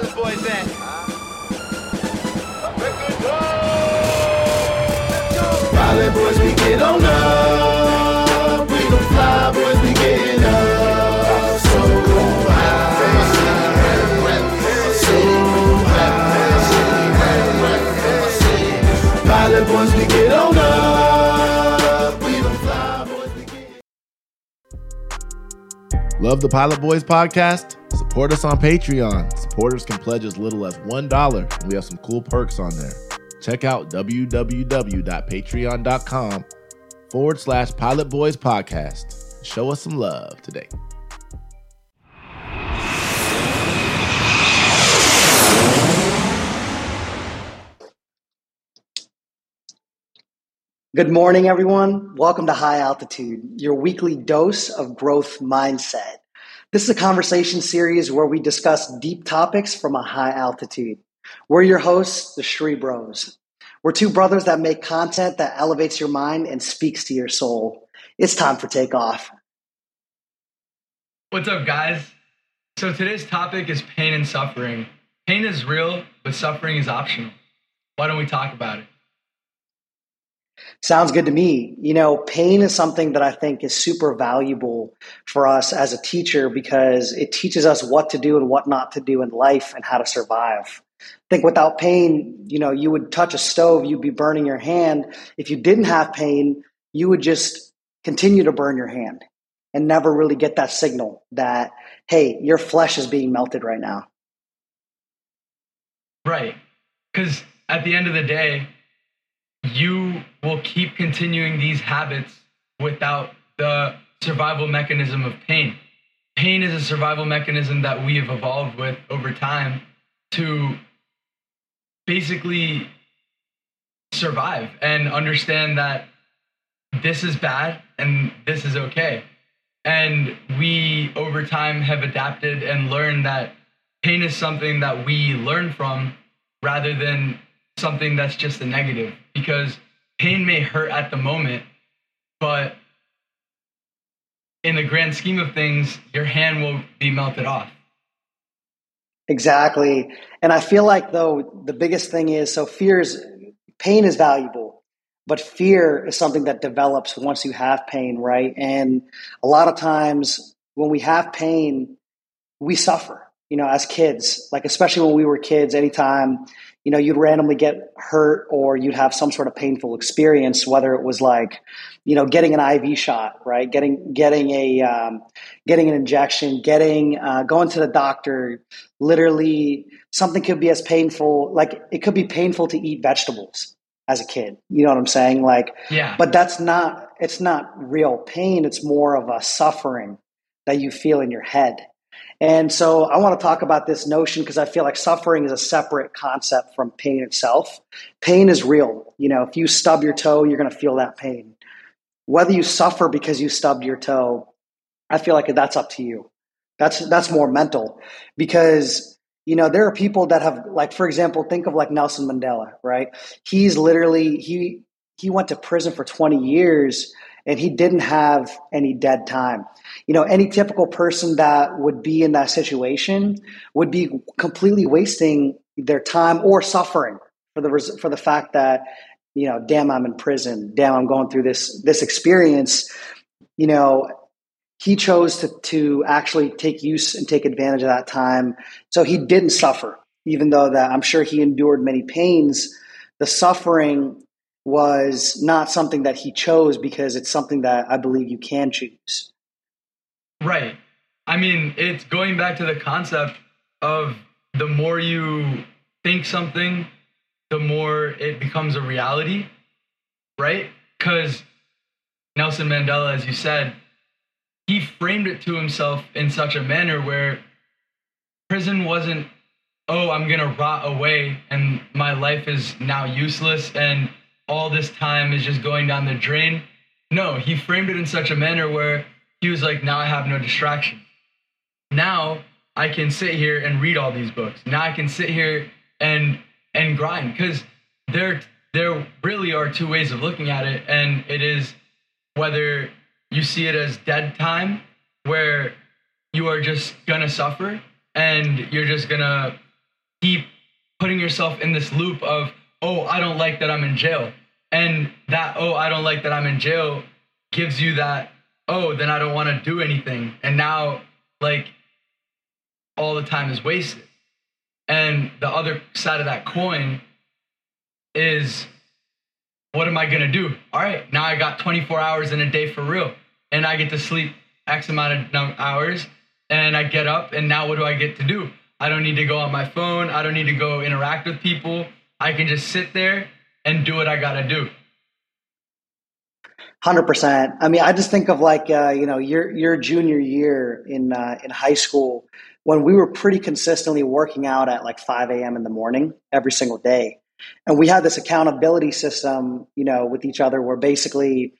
Pilot Boys at? Pilot boys, we get on up. We don't fly, boys, we getting up. So high. So high. Pilot boys, we get on up. We don't fly, boys, we get Love the Pilot Boys podcast? Support us on Patreon. Supporters can pledge as little as $1, and we have some cool perks on there. Check out www.patreon.com forward slash Pilot Boys podcast. Show us some love today. Good morning, everyone. Welcome to High Altitude, your weekly dose of growth mindset. This is a conversation series where we discuss deep topics from a high altitude. We're your hosts, the Sri Bros. We're two brothers that make content that elevates your mind and speaks to your soul. It's time for takeoff. What's up, guys? So today's topic is pain and suffering. Pain is real, but suffering is optional. Why don't we talk about it? Sounds good to me. You know, pain is something that I think is super valuable for us as a teacher because it teaches us what to do and what not to do in life and how to survive. I think without pain, you know, you would touch a stove, you'd be burning your hand. If you didn't have pain, you would just continue to burn your hand and never really get that signal that, hey, your flesh is being melted right now. Right. Because at the end of the day, you will keep continuing these habits without the survival mechanism of pain. Pain is a survival mechanism that we have evolved with over time to basically survive and understand that this is bad and this is okay. And we over time have adapted and learned that pain is something that we learn from rather than something that's just a negative because pain may hurt at the moment, but in the grand scheme of things, your hand will be melted off. Exactly. And I feel like though the biggest thing is so fear is pain is valuable, but fear is something that develops once you have pain, right? And a lot of times when we have pain, we suffer, you know, as kids, like especially when we were kids, anytime, you know, you'd randomly get hurt or you'd have some sort of painful experience, whether it was like, you know, getting an IV shot, right? Getting, getting a, um, getting an injection, getting, uh, going to the doctor, literally something could be as painful, like it could be painful to eat vegetables as a kid. You know what I'm saying? Like, Yeah. but that's not, it's not real pain. It's more of a suffering that you feel in your head. And so I want to talk about this notion because I feel like suffering is a separate concept from pain itself. Pain is real. You know, if you stub your toe, you're going to feel that pain. Whether you suffer because you stubbed your toe, I feel like that's up to you. That's that's more mental because you know there are people that have like for example think of like Nelson Mandela, right? He's literally he he went to prison for 20 years and he didn't have any dead time. You know, any typical person that would be in that situation would be completely wasting their time or suffering for the for the fact that you know, damn, I'm in prison. Damn, I'm going through this this experience. You know, he chose to to actually take use and take advantage of that time, so he didn't suffer. Even though that I'm sure he endured many pains, the suffering was not something that he chose because it's something that I believe you can choose. Right. I mean, it's going back to the concept of the more you think something, the more it becomes a reality, right? Because Nelson Mandela, as you said, he framed it to himself in such a manner where prison wasn't, oh, I'm going to rot away and my life is now useless and all this time is just going down the drain. No, he framed it in such a manner where he was like, now I have no distraction. Now I can sit here and read all these books. Now I can sit here and and grind because there there really are two ways of looking at it, and it is whether you see it as dead time, where you are just gonna suffer and you're just gonna keep putting yourself in this loop of, oh, I don't like that I'm in jail. And that, oh, I don't like that I'm in jail gives you that, oh, then I don't want to do anything. And now, like, all the time is wasted. And the other side of that coin is, what am I going to do? All right, now I got 24 hours in a day for real. And I get to sleep X amount of hours. And I get up, and now what do I get to do? I don't need to go on my phone. I don't need to go interact with people. I can just sit there and do what I got to do. Hundred percent. I mean, I just think of like uh, you know your your junior year in uh, in high school when we were pretty consistently working out at like five a.m. in the morning every single day, and we had this accountability system, you know, with each other where basically,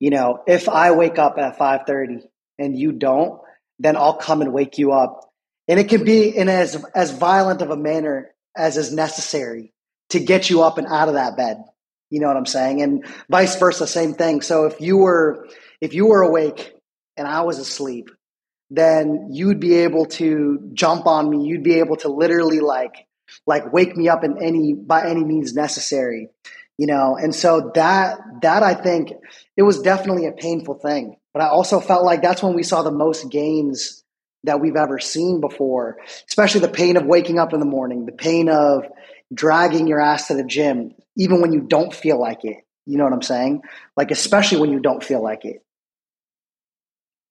you know, if I wake up at five thirty and you don't, then I'll come and wake you up and it can be in as as violent of a manner as is necessary to get you up and out of that bed. You know what i'm saying? And vice versa same thing. So if you were if you were awake and i was asleep then you'd be able to jump on me. You'd be able to literally like like wake me up in any by any means necessary you know? And so that that i think it was definitely a painful thing. But i also felt like that's when we saw the most gains that we've ever seen before, especially the pain of waking up in the morning, the pain of dragging your ass to the gym, even when you don't feel like it. You know what I'm saying? Like, especially when you don't feel like it.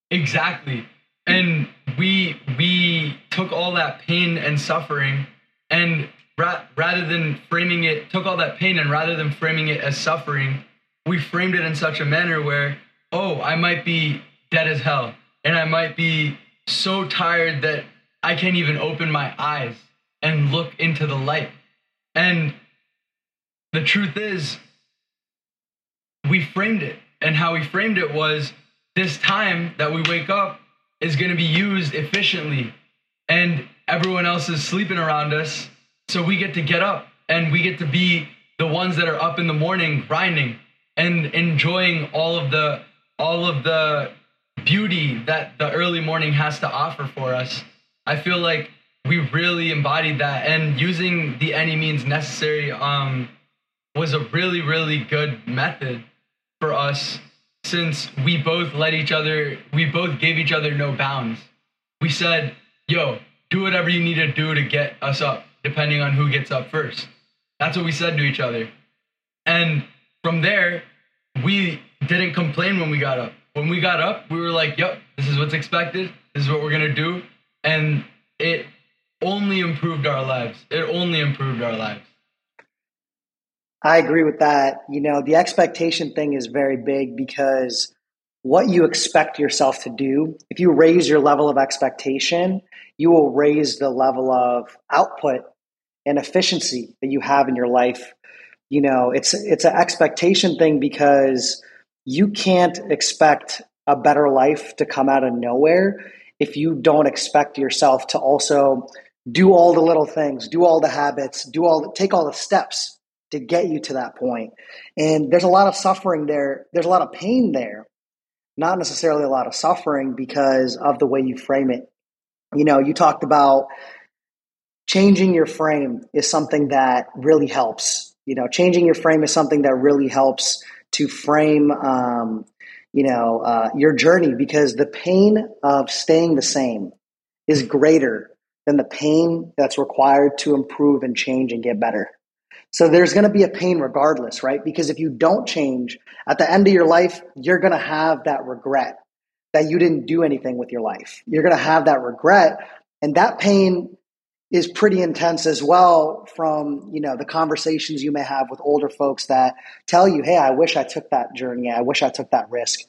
Exactly. And we we took all that pain and suffering and ra- rather than framing it took all that pain and rather than framing it as suffering, we framed it in such a manner where, oh, I might be dead as hell and I might be so tired that I can't even open my eyes and look into the light. And the truth is, we framed it. And how we framed it was this time that we wake up is going to be used efficiently. And everyone else is sleeping around us. So we get to get up and we get to be the ones that are up in the morning grinding and enjoying all of the all of the beauty that the early morning has to offer for us. I feel like we really embodied that, and using the any means necessary um, was a really, really good method for us since we both let each other, we both gave each other no bounds. We said, yo, do whatever you need to do to get us up, depending on who gets up first. That's what we said to each other. And from there, we didn't complain when we got up when we got up, we were like, yep, this is what's expected. This is what we're to do. And only improved our lives. It only improved our lives. I agree with that. You know, the expectation thing is very big because what you expect yourself to do, if you raise your level of expectation, you will raise the level of output and efficiency that you have in your life. You know, it's it's an expectation thing because you can't expect a better life to come out of nowhere if you don't expect yourself to also do all the little things, do all the habits, do all the, take all the steps to get you to that point. And there's a lot of suffering there. There's a lot of pain there. Not necessarily a lot of suffering because of the way you frame it. You know, you talked about changing your frame is something that really helps. You know, changing your frame is something that really helps to frame um, you know uh, your journey because the pain of staying the same is greater than the pain that's required to improve and change and get better. So there's going to be a pain regardless right? Because if you don't change at the end of your life you're going to have that regret that you didn't do anything with your life. You're going to have that regret and that pain is pretty intense as well from you know the conversations you may have with older folks that tell you hey i wish i took that journey. I wish i took that risk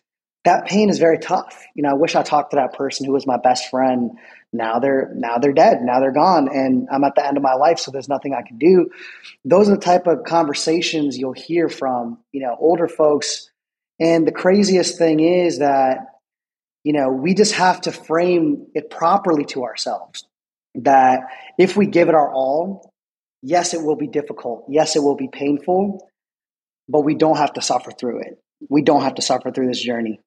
that pain is very tough you know i wish i talked to that person who was my best friend now they're now they're dead now they're gone and i'm at the end of my life so there's nothing i can do those are the type of conversations you'll hear from you know older folks and the craziest thing is that you know we just have to frame it properly to ourselves that if we give it our all, yes, it will be difficult. Yes, it will be painful, but we don't have to suffer through it. We don't have to suffer through this journey.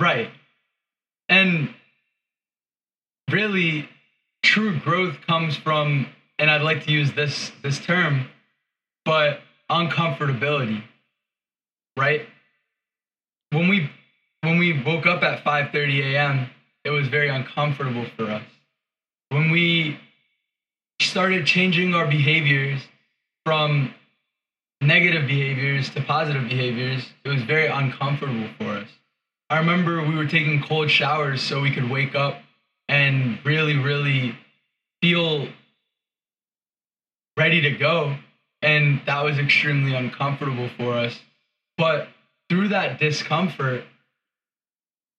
Right. And really, true growth comes from, and I'd like to use this this term, but uncomfortability, right? When we when we woke up at 5:30 a.m., it was very uncomfortable for us. When we started changing our behaviors from negative behaviors to positive behaviors, it was very uncomfortable for us. I remember we were taking cold showers so we could wake up and really, really feel ready to go. And that was extremely uncomfortable for us. But through that discomfort,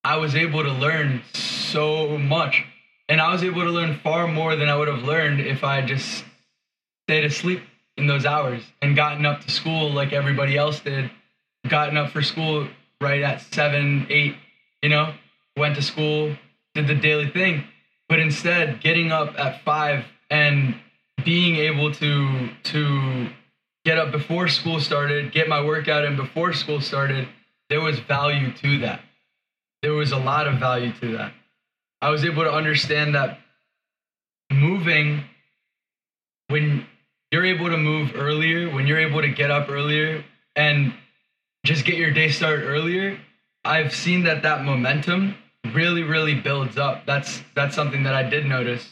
I was able to learn so much. And I was able to learn far more than I would have learned if I just stayed asleep in those hours and gotten up to school like everybody else did, gotten up for school right at seven, eight, you know, went to school, did the daily thing. But instead, getting up at five and being able to to get up before school started, get my workout in before school started, there was value to that. There was a lot of value to that. I was able to understand that moving when you're able to move earlier, when you're able to get up earlier and just get your day started earlier, I've seen that that momentum really really builds up. That's that's something that I did notice.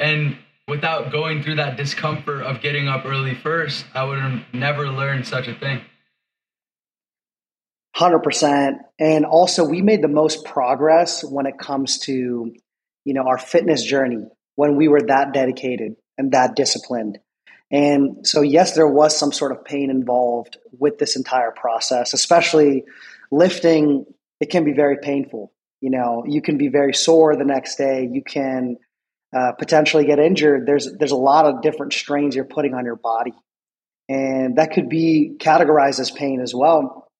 And without going through that discomfort of getting up early first, I would have never learned such a thing. 100% and also we made the most progress when it comes to you know our fitness journey when we were that dedicated and that disciplined and so yes there was some sort of pain involved with this entire process especially lifting it can be very painful you know? You can be very sore the next day. You can uh, potentially get injured. There's there's a lot of different strains you're putting on your body. And that could be categorized as pain as well.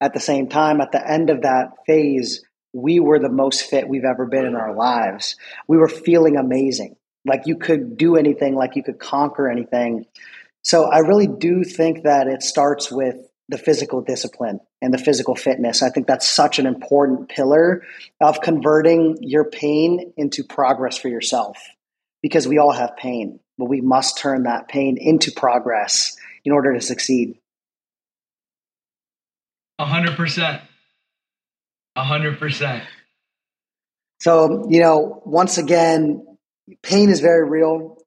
At the same time, at the end of that phase, we were the most fit we've ever been in our lives. We were feeling amazing. Like you could do anything, like you could conquer anything. So I really do think that it starts with the physical discipline and the physical fitness. I think that's such an important pillar of converting your pain into progress for yourself because we all have pain, but we must turn that pain into progress in order to succeed. A hundred percent. A hundred percent. So, you know, once again, pain is very real.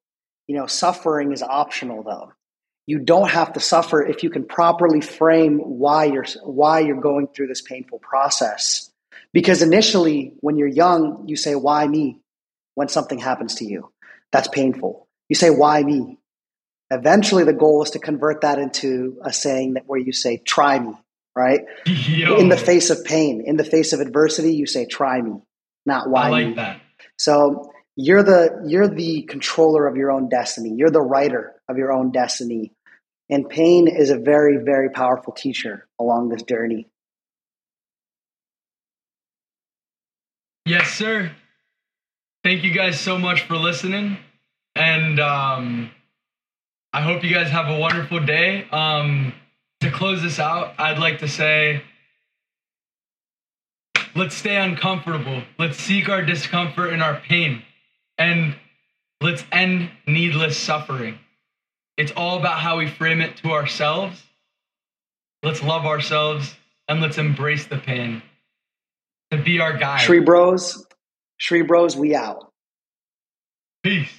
You know, suffering is optional though. You don't have to suffer if you can properly frame why you're why you're going through this painful process. Because initially, when you're young, you say, Why me? when something happens to you. That's painful. You say, Why me? Eventually, the goal is to convert that into a saying that where you say, Try me right? Yo. In the face of pain, in the face of adversity, you say, "Try me," not why. I like me. that. So you're the you're the controller of your own destiny. You're the writer of your own destiny, and pain is a very very powerful teacher along this journey. Yes, sir. Thank you guys so much for listening, and um, I hope you guys have a wonderful day. Um, to close this out, I'd like to say let's stay uncomfortable. Let's seek our discomfort and our pain. And let's end needless suffering. It's all about how we frame it to ourselves. Let's love ourselves and let's embrace the pain to be our guide. Sri Bros, Sri Bros, we out. Peace.